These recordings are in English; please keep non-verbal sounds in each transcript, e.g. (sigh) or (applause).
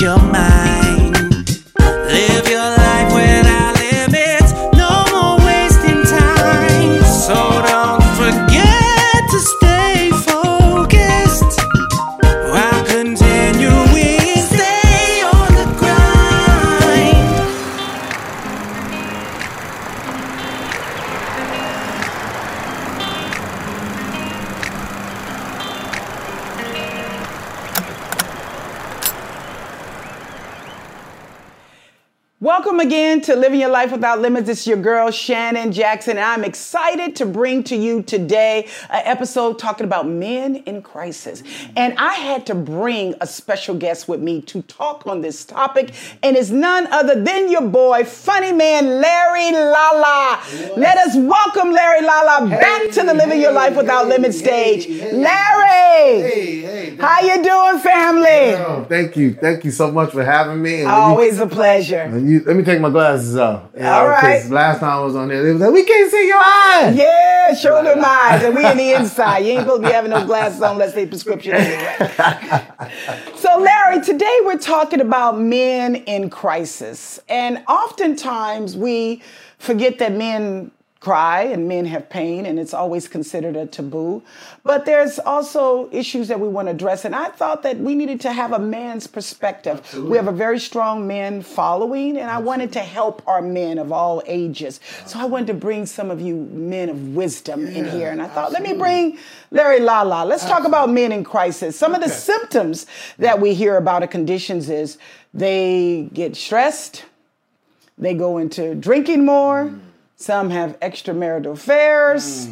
your mind. Welcome again to Living Your Life Without Limits. It's your girl, Shannon Jackson. And I'm excited to bring to you today an episode talking about men in crisis. And I had to bring a special guest with me to talk on this topic, and it's none other than your boy, funny man Larry Lala. Let us welcome Larry Lala back to the Living Your Life Without Limits stage. Larry! Hey, hey. How you doing, family? Thank you. Thank you so much for having me. When you- Always a pleasure. You- let me take my glasses off. You All right. Last time I was on there, they was like, we can't see your eyes. Yeah, show them eyes. And we in the (laughs) inside. You ain't supposed to be having no glasses on unless they prescription anyway. (laughs) so, Larry, today we're talking about men in crisis. And oftentimes we forget that men cry and men have pain and it's always considered a taboo. But there's also issues that we want to address and i thought that we needed to have a man's perspective. We have a very strong men following and i wanted to help our men of all ages. So i wanted to bring some of you men of wisdom in here and i thought let me bring larry lala. Let's talk about men in crisis. Some of the symptoms mm-hmm. that we hear about of conditions is they get stressed they go into drinking more. Mm. Some have extramarital affairs.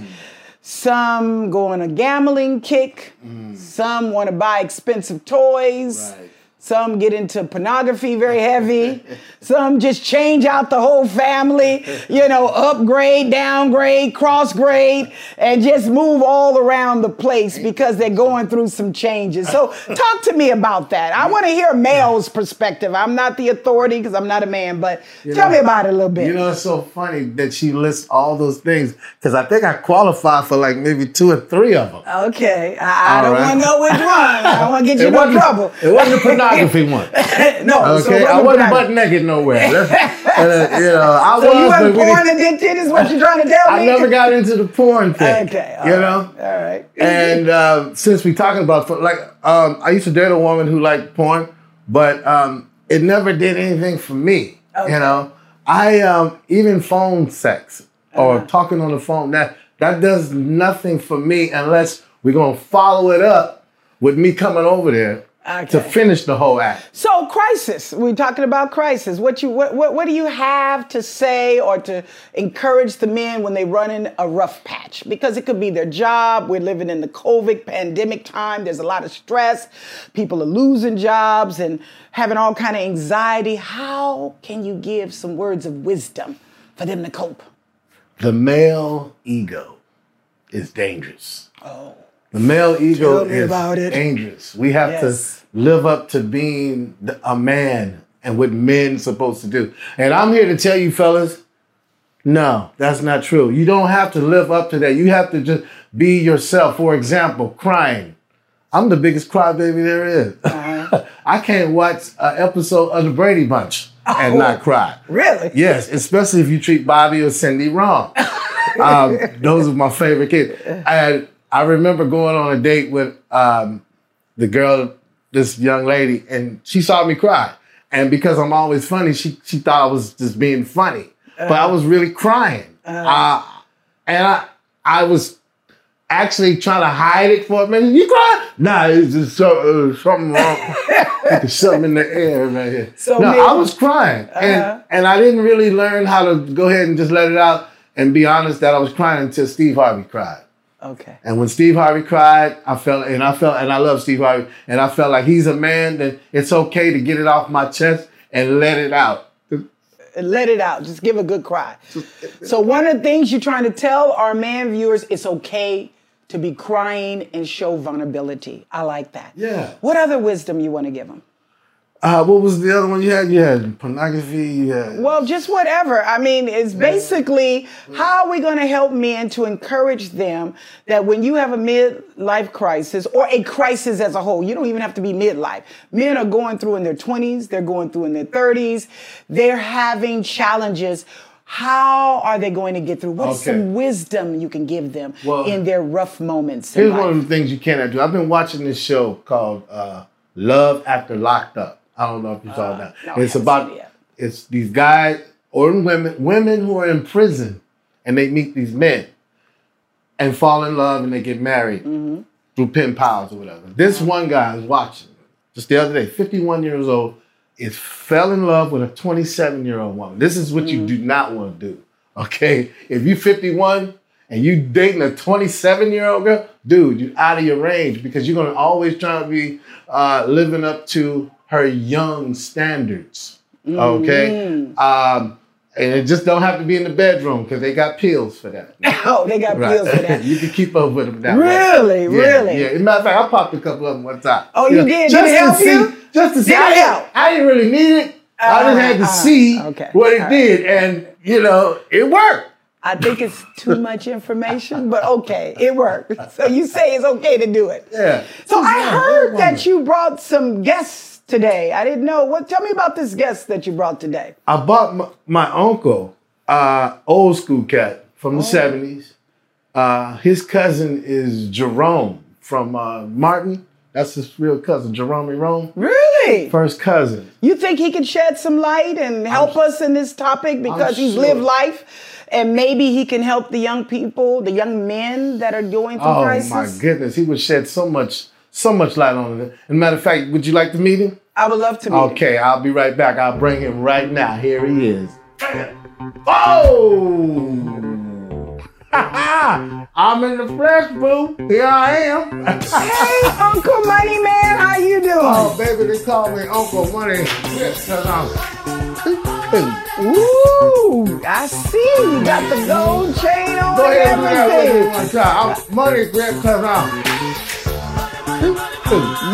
Some go on a gambling kick. Mm. Some want to buy expensive toys. Right. Some get into pornography very heavy. (laughs) Some just change out the whole family, you know, upgrade, downgrade, cross grade, and just move all around the place because they're going through some changes. So, talk to me about that. I want to hear a male's perspective. I'm not the authority because I'm not a man, but You tell know, me about it a little bit. You know, it's so funny that she lists all those things because I think I qualify for like maybe two or three of them. okay, I, I don't right. want to know which one. I don't want to get (laughs) you in no trouble. It wasn't the (laughs) pornography one. (laughs) no, Okay, what I was wasn't that? butt naked nowhere. (laughs) That's- uh, you know, I So you was, wasn't but we porn didn't- addicted, is what you're trying to tell me? I never got into the porn thing. Okay, you right, know. all right. And um, since we talking about like, um, I used to date a woman who liked porn, but um, it never did anything for me. Okay. You know, I um, even phone sex or Uh-huh. talking on the phone that that does nothing for me unless we're gonna follow it up with me coming over there to finish the whole act. So crisis. We're talking about crisis. What you what, what what do you have to say or to encourage the men when they run in a rough patch? Because it could be their job. We're living in the COVID pandemic time. There's a lot of stress. People are losing jobs and having all kind of anxiety. How can you give some words of wisdom for them to cope? The male ego is dangerous. Oh. The male ego is about it. dangerous. We have Yes. to live up to being a man and what men supposed to do. And I'm here to tell you, fellas, no, that's not true. You don't have to live up to that. You have to just be yourself. For example, crying. I'm the biggest crybaby there is. Uh-huh. (laughs) I can't watch an episode of the Brady Bunch and Oh. not cry. Really? Yes, especially if you treat Bobby or Cindy wrong. (laughs) um, those are my favorite kids. And I remember going on a date with um, the girl, this young lady, and she saw me cry. And because I'm always funny, she she thought I was just being funny, but I was really crying. Uh, and I I was actually trying to hide it for a minute. You cry? Nah, it's just so, uh, something wrong. (laughs) There's something in the air right here. So no, maybe- I was crying, Uh-huh. and and I didn't really learn how to go ahead and just let it out and be honest that I was crying until Steve Harvey cried. Okay. And when Steve Harvey cried, I felt, and I felt, and I love Steve Harvey, and I felt like he's a man that it's okay to get it off my chest and let it out. let it out. Just give a good cry. So one of the things you're trying to tell our man viewers, it's okay to be crying and show vulnerability. I like that. Yeah. What other wisdom you want to give them? Uh, what was the other one you had? You had pornography. You had Well, just whatever. I mean, it's basically how are we going to help men to encourage them that when you have a midlife crisis or a crisis as a whole, you don't even have to be midlife. Men are going through in their 20s, they're going through in their 30s, they're having challenges. How are they going to get through? What's Okay. some wisdom you can give them Well, in their rough moments? in Here's life? one of the things you cannot do. I've been watching this show called uh, Love After Locked Up. I don't know if you saw that. Uh, no, it's about it it's these guys or women women who are in prison and they meet these men and fall in love and they get married Mm-hmm. through pen pals or whatever. This one guy is watching just the other day, 51 years old, is fell in love with a 27 year old woman. This is what you do not want to do. Okay, if you're 51 and you dating a 27 year old girl, dude, you're out of your range because you're gonna always try to be uh, living up to her young standards. Mm. Okay, um, and it just don't have to be in the bedroom because they got pills for that. (laughs) Oh, they got pills for that. (laughs) you can keep up with them that Really? way. Yeah, Really? Yeah. As a matter of fact, I popped a couple of them one time. Oh, you did? Did Just it to help see, you? Just to see. Did I didn't- help? I didn't really need it. I just had to alright, see okay, what it alright. did, and you know, it worked. I think it's too much information, but okay, it worked. So you say it's okay to do it. Yeah. So I heard that you brought some guests today. I didn't know. What? Tell me about this guest that you brought today. I bought my, my uncle, uh, old school cat from the seventies. Uh, his cousin is Jerome from uh, Martin. That's his real cousin, Jerome Rome. Really? First cousin. You think he can shed some light and help us in this topic because he's sure. lived life, and maybe he can help the young people, the young men that are going through Oh crisis. my goodness, he would shed so much, so much light on it. As a matter of fact, would you like to meet him? I would love to meet. him. Okay, I'll be right back. I'll bring him right now. Here he is. Oh! (laughs) I'm in the flesh, boo. Here I am. Hey, (laughs) Uncle Money Man, how you doing? oh, baby, they call me Uncle Money. Because (laughs) I'm. Ooh, I see. You got the gold chain on Go ahead and do that with everything. one time. I'm money grip because I'm.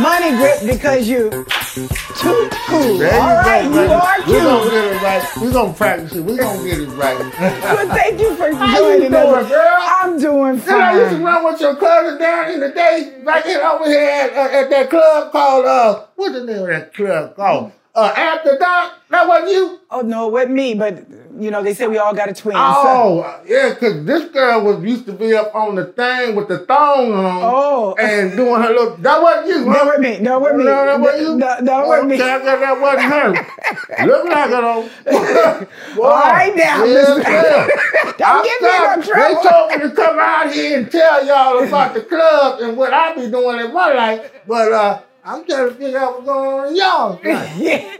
Money grip because you too cool. There All right, you you go, baby. are We're gonna get it right. We're gonna practice it. We're gonna get it right. (laughs) Well, thank you for you joining doing, us. girl? I'm doing Then I used to run with your cousin down in the day, back in over here at, uh, at that club called uh, what's the name of that club called? Uh, After Dark. That wasn't you. Oh no, it wasn't me, but you know they say we all got a twin. so- Oh, yeah, because this girl was used to be up on the thing with the thong on. Oh. and doing her little. That wasn't you. That wasn't me. That wasn't me. No, that wasn't you. No, that wasn't me. That wasn't her. Look like it though. (laughs) All right now, Yes, (laughs) ma'am. Don't I'm get me in trouble. They told me to come out here and tell y'all about the club and what I be doing in my life, but uh, I'm trying to figure out what's going on in y'all's (laughs) life. Yeah.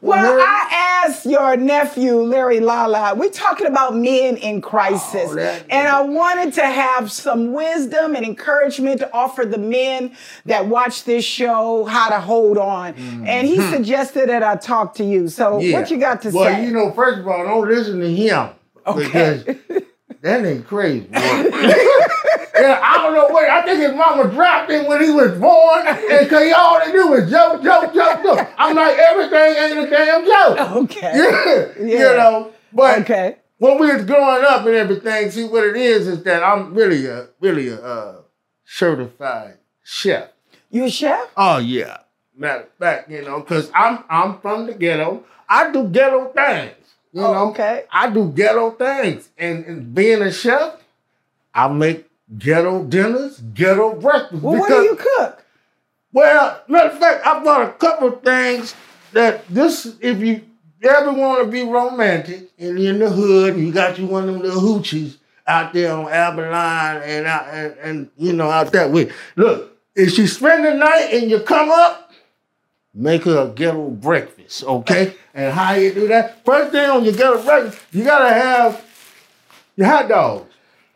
Well, I asked your nephew, Larry Lala, we're talking about men in crisis. Oh, and I wanted to have some wisdom and encouragement to offer the men that watch this show how to hold on. Mm-hmm. And he hmm. suggested that I talk to you. So, what you got to well, say? Well, you know, first of all, don't listen to him Okay. because (laughs) that ain't crazy. (laughs) yeah, I don't know what. I think his mama dropped him when he was born, and cause he all they do was joke, joke, joke, joke. I'm like, everything ain't a damn joke. okay. Yeah, Yeah. you know. But Okay. when we was growing up and everything, see what it is is that I'm really a really a uh, certified chef. You a chef? Oh yeah. Matter of fact, you know, because I'm I'm from the ghetto. I do ghetto things. You Oh, know, okay. I do ghetto things, and, and being a chef, I make ghetto dinners, ghetto breakfast. Well, what do you cook? Well, matter of fact, I've got a couple of things that this, if you ever want to be romantic and you're in the hood and you got you one of them little hoochies out there on Abilene and, out, and, and you know, out that way. Look, if she spend the night and you come up, make her a ghetto breakfast, okay? (laughs) And how you do that? First thing on your ghetto breakfast, you gotta have your hot dogs.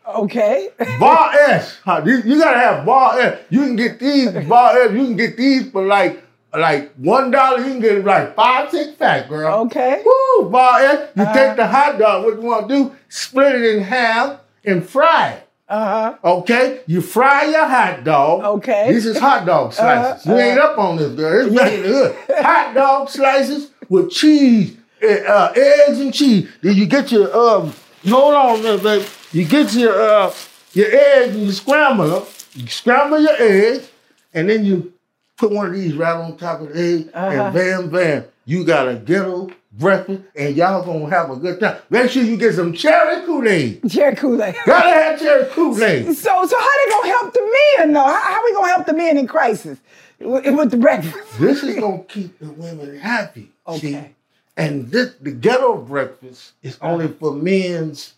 Okay. (laughs) Bar S. Huh, You, you gotta have bar S. You can get these (laughs) bar S. You can get these for like like one dollar. You can get like five, six pack, girl. Okay. Woo, bar S. You Uh-huh. take the hot dog. What you want to do? Split it in half and fry it. Uh-huh. Okay, you fry your hot dog. Okay. This is hot dog slices. Uh-huh, You ain't up on this, girl. It's in the hood. (laughs) Hot dog slices with cheese, eh, uh, eggs and cheese. Then you get your um. Hold on, there, baby. You get your uh your eggs and you scramble them. You scramble your eggs, and then you put one of these right on top of the egg, Uh-huh. and bam, bam, you got a ghetto breakfast, and y'all gonna have a good time. Make sure you get some cherry Kool-Aid. Cherry Kool-Aid. (laughs) Gotta have cherry Kool-Aid. (laughs) So, so how they gonna help the men though? How, how we gonna help the men in crisis with, with the breakfast? This is gonna keep the women happy. See? Okay. And this the ghetto breakfast is only for men's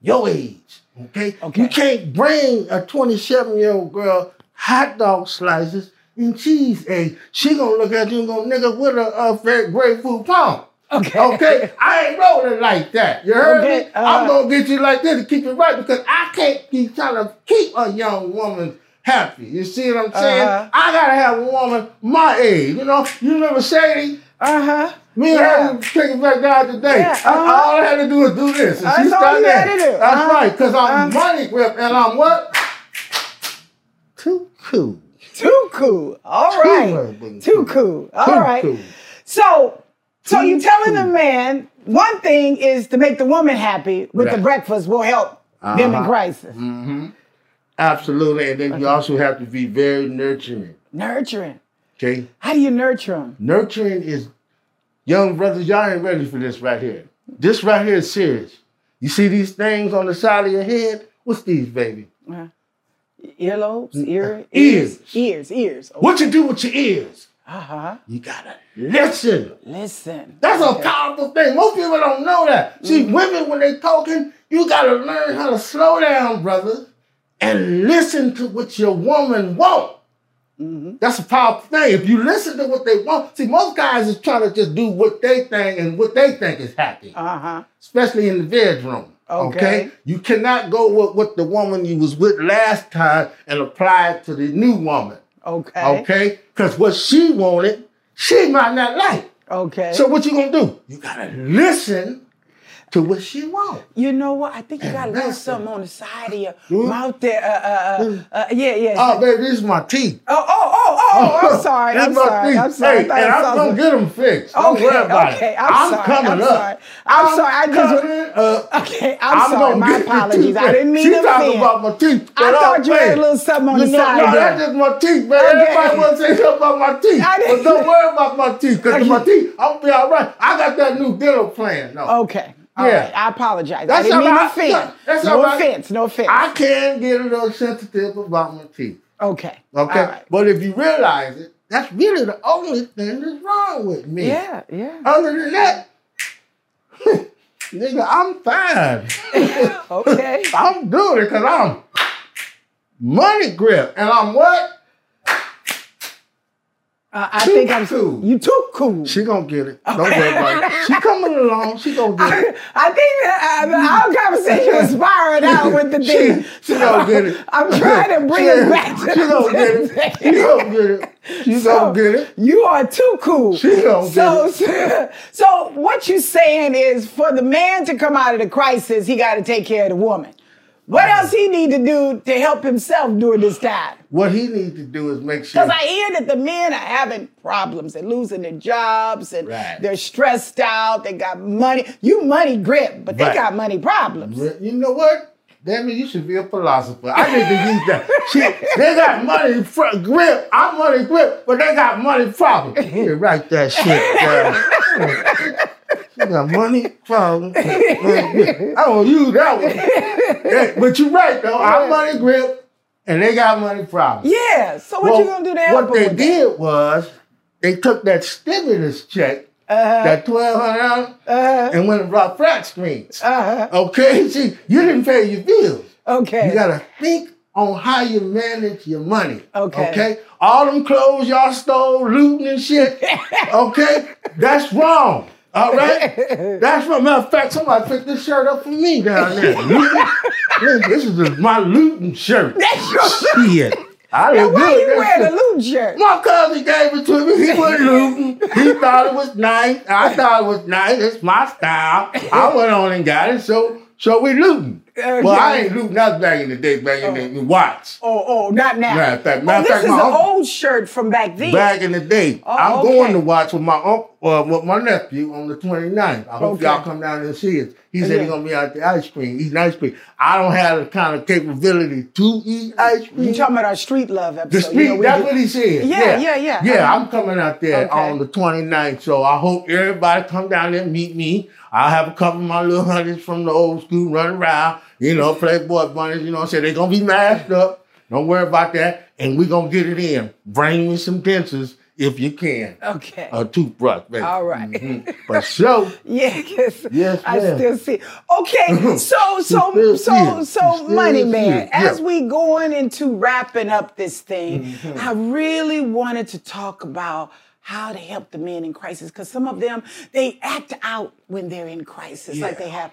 your age. Okay? Okay. You can't bring a 27 year old girl hot dog slices and cheese eggs. She gonna look at you and go, nigga, with a, a fair grapefruit pound. Okay. Okay, I ain't rolling like that. You heard Okay, me? uh-huh. I'm gonna get you like this to keep it right because I can't keep trying to keep a young woman happy. You see what I'm saying? Uh-huh. I gotta have a woman my age. You know, you remember Sadie? Uh huh. Me and Yeah. her take it back down today. Yeah, uh-huh. all I had to do was do this. And That's she started that. That's Uh-huh. right, because I'm Uh-huh. money grip and I'm what? Too cool. Too cool. All right. Too cool. All Too right. cool. So, so Too you telling the man one thing is to make the woman happy with the breakfast will help them in Uh-huh. crisis. Mm-hmm. Absolutely. And then you also have to be very nurturing. Nurturing. Okay? How do you nurture them? Nurturing is young brothers, y'all ain't ready for this right here. This right here is serious. You see these things on the side of your head? What's these, baby? Uh-huh. Earlobes, mm, ear, uh, Ears. ears, ears. What you do with your ears? Uh huh. You gotta listen. Listen. That's Okay. a powerful thing. Most people don't know that. See, women, when they talking, you gotta learn how to slow down, brother, and listen to what your woman want. That's a powerful thing. If you listen to what they want, see, most guys is trying to just do what they think and what they think is happy, Uh huh. especially in the bedroom. Okay. You cannot go with what the woman you was with last time and apply it to the new woman. Okay. Okay? Because what she wanted, she might not like. Okay. So what you gonna do? You gotta listen to what she wants. you know what? I think you got a little something on the side of your Hmm? mouth there. Uh, uh, uh, uh, yeah, yeah. Oh, baby, this is my teeth. Oh, oh, oh, oh, (laughs) I'm sorry. I'm my sorry. teeth. I'm sorry. Hey, and I'm gonna get them fixed. Don't Okay, worry about okay, it. I'm sorry, coming I'm up. sorry. I'm sorry, I just- coming up. Okay, I'm, sorry. gonna My apologies. I didn't mean to talking about my teeth. I thought you had a little something on the side No, that's just my teeth, man. Everybody want to say something about my teeth. But don't worry about my teeth, because (laughs) my teeth, I'm gonna be all right. I got that new dental plan. Okay. All Yeah. right. I apologize. I That's didn't mean all right. offend. That's no right. offense. No offense. I can get a little sensitive about my teeth. okay. Okay. Right. But if you realize it, that's really the only thing that's wrong with me. Yeah, yeah. Other than that, (laughs) nigga, I'm fine. (laughs) Okay. (laughs) I'm doing it because I'm money grip. And I'm what? Uh, I Too think I'm cool. You too cool. She gonna get it. Don't worry about it. She coming along. She gonna get it. I think uh, our conversation was spiraling out with the (laughs) She, thing. she gonna get it. I'm trying to bring She- us back to She gonna get it. She gonna get it. She So, gonna get it. You are too cool. She gonna so, so, so what you saying is for the man to come out of the crisis, he got to take care of the woman. What else he need to do to help himself during this time? What he need to do is make sure. Because I hear that the men are having problems. They're losing their jobs and Right. they're stressed out. They got money. You money grip, but they Right. got money problems. You know what? Damn it, you should be a philosopher. I need to use that. (laughs) See, they got money fr- grip. I'm money grip, but they got money problems. Here, write that shit (laughs) down. She got money problems. (laughs) I don't use that one. Yeah, but you're right though. I'm money grip, and they got money problems. Yeah. So what Well, you gonna do to help What they did was they took that stimulus check, Uh-huh. that twelve hundred dollars, and went and bought flat screens. Uh-huh. Okay, see, you didn't pay your bills. Okay. You gotta think on how you manage your money. Okay. Okay. All them clothes y'all stole, looting and shit. (laughs) Okay. That's wrong. All right. That's wrong. Matter of fact, somebody picked this shirt up for me down there. (laughs) This is my looting shirt. That's your Shit. I Now, why good. you wearing a loot shirt? my cousin gave it to me. He was looting. He thought it was nice. I thought it was nice. It's my style. I went on and got it. So, so we looting. Uh, well, yeah. I ain't loot nothing back in the day, back in the, in the watch. Oh, oh, not now. Matter of fact- oh, matter of this fact, is an uncle- old shirt from back then. Back in the day, Oh, I'm okay. going to watch with my uncle, uh, with my nephew on the 29th. I hope Okay. y'all come down and see us. He said Yeah. he's gonna be out there ice cream, eating ice cream. I don't have the kind of capability to eat ice cream. You talking about our street love episode? The street, you know, that's what he said. Yeah, yeah, yeah. Yeah, Uh-huh. I'm coming out there Okay. on the 29th, so I hope everybody come down there and meet me. I'll have a couple of my little honeys from the old school running around, you know, Playboy bunnies, you know what I'm saying? They're gonna be masked up. Don't worry about that. And we're gonna get it in. Bring me some dentures if you can. Okay. A toothbrush, baby. All right. Mhm. But so, Yeah, yes, Yes, I ma'am. still see. Okay, (laughs) so so so so, money man. Yeah. As we going into wrapping up this thing, Mm-hmm. I really wanted to talk about how to help the men in crisis because some of them they act out when they're in crisis, like they have.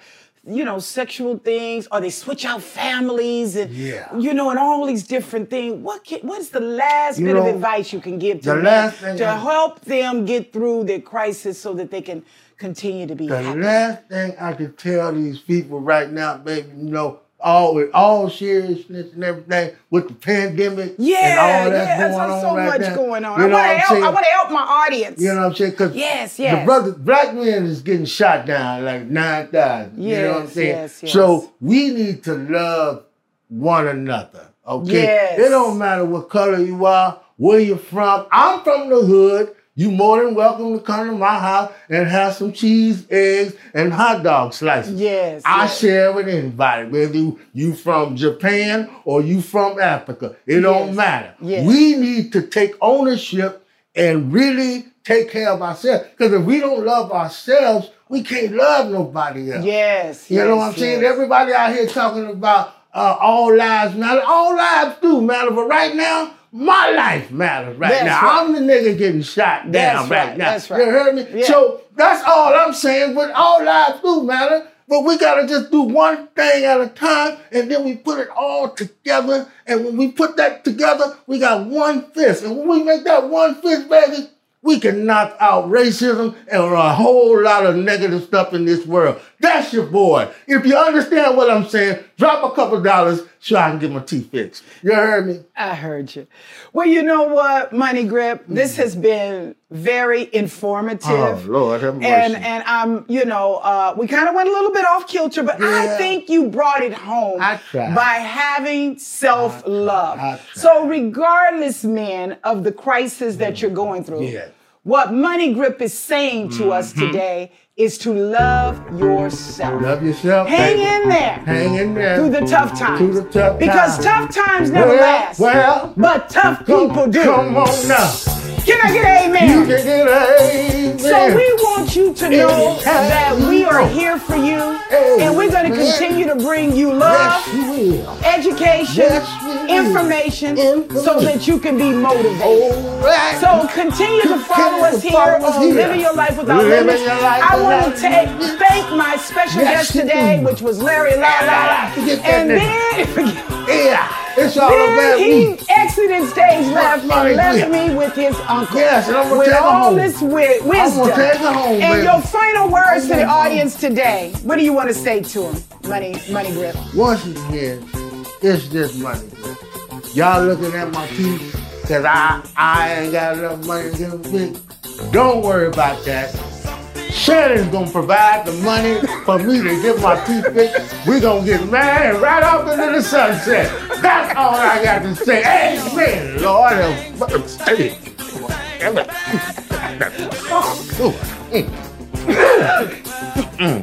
You know, sexual things, or they switch out families, and Yeah. you know, and all these different things. What can, what is the last You bit of advice you can give to the thing to I- help them get through their crisis so that they can continue to be the happy? last thing I can tell these people right now, baby, you know, all with all seriousness and everything with the pandemic Yeah, and all yeah, going there's on so right much now. going on. You I know want to I'm help. I want to help my audience. You know what I'm saying? Because Yes, the yes. brother, black men is getting shot down like 9,000. you know what I'm saying? yes, yes. So we need to love one another. Okay? Yes. It don't matter what color you are, where you're from. I'm from the hood. You more than welcome to come to my house and have some cheese, eggs, and hot dog slices. Yes, I yes. share with anybody, whether you, you from Japan or you from Africa. It don't matter. yes. We need to take ownership and really take care of ourselves. Because if we don't love ourselves, we can't love nobody else. Yes. You know what I'm saying? Everybody out here talking about uh, all lives matter. All lives do matter, but right now, my life matters right That's now. right. I'm the nigga getting shot down That's right, right, now. that's right. You heard me? Yeah. So that's all I'm saying. But all lives do matter. But we gotta just do one thing at a time, and then we put it all together. And when we put that together, we got one fist. And when we make that one fist, baby, we can knock out racism and a whole lot of negative stuff in this world. That's your boy. If you understand what I'm saying, drop a couple dollars so I can get my teeth fixed. You heard me? I heard you. Well, you know what, Money Grip? This has been very informative. Oh, Lord, have mercy. And and um, you know, uh, we kind of went a little bit off kilter, but I think you brought it home by having self-love. So regardless, men, of the crisis that you're going through, Yeah. what Money Grip is saying to us Mm-hmm. today is to love yourself. Love yourself. Hang in there. Hang in there. Through the tough times. Through the tough because times. tough times never Well, last. well, but tough come, people do. Come on now. Can I get an You amen? can get amen. So we want you to know that we are here for you, Hey, and we're going to continue to bring you love, Yes, education, Yes. Information, Information. so that you can be motivated. Right. So continue to follow us here on. Living Your Life Without Limits. I want to take thank my special guest today, which was Larry La La. And then (laughs) yeah, it's all Then about he me. exited stage left and left me with his uncle. Yes, and I'm gonna with take all home. this wi- wisdom. take her home, and baby. your final words to the take audience today. What do you want to say to him, Money Money Grip? Once again, it's just money. Y'all looking at my teeth because I, I ain't got enough money to get them fixed. Don't worry about that. Shannon's gonna provide the money for me to get my teeth fixed. We're gonna get married right off into the sunset. That's all I got to say. Amen, Lord. Hey.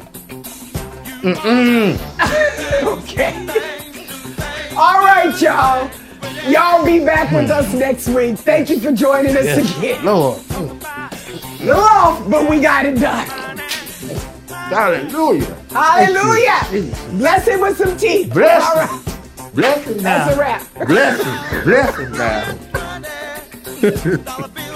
(laughs) Okay. All right, y'all. Y'all be back with us next week. Thank you for joining us again. Lord. Little off, but we got it done. Hallelujah. Hallelujah. Bless him with some teeth. Bless All him. right. Bless him now. That's a wrap. Bless him. Bless him now. (laughs)